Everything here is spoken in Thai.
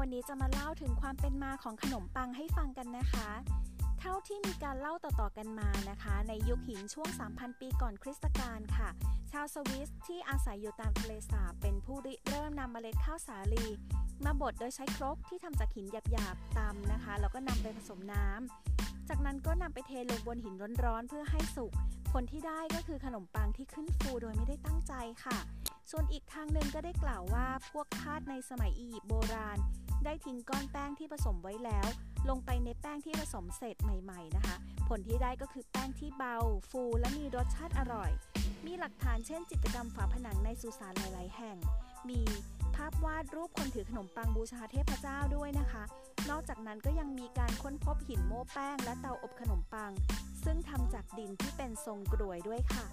วันี้จะมาเล่าถึงความเป็นมาของขนมปังให้ฟังกันนะคะ เท่าที่มีการเล่าต่อๆกันมานะคะ ในยุคหินช่วง 3,000 ปีก่อนคริสตกาลค่ะ ชาวสวิสที่อาศัยอยู่ตามทะเลสาบเป็นผู้ริเริ่มนำเมล็ดข้าวสาลี มาบดโดยใช้ครกที่ทำจากหินหยาบๆตำนะคะ แล้วก็นำไปผสมน้ำ จากนั้นก็นำไปเทลงบนหินร้อนๆเพื่อให้สุก ผลที่ได้ก็คือขนมปังที่ขึ้นฟูโดยไม่ได้ตั้งใจค่ะ ส่วนอีกทางหนึ่งก็ได้กล่าวว่าพวกทาสในสมัยอียิปต์โบราณ ได้ทิ้งก้อนแป้งที่ผสมไว้แล้ว ลงไปในแป้งที่ผสมเสร็จใหม่ๆนะคะ ผลที่ได้ก็คือแป้งที่เบา ฟูและมีรสชาติอร่อย มีหลักฐานเช่น จิตรกรรมฝาผนังในสุสานหลาย ๆ แห่ง มีภาพวาดรูปคนถือขนมปังบูชาเทพเจ้าด้วยนะคะ อกจากนั้นก็ยังมีการค้นพบหินโม้แป้งและเตาอบขนมปัง ซึ่งทำจากดินที่เป็นทรงกรวยด้วยค่ะ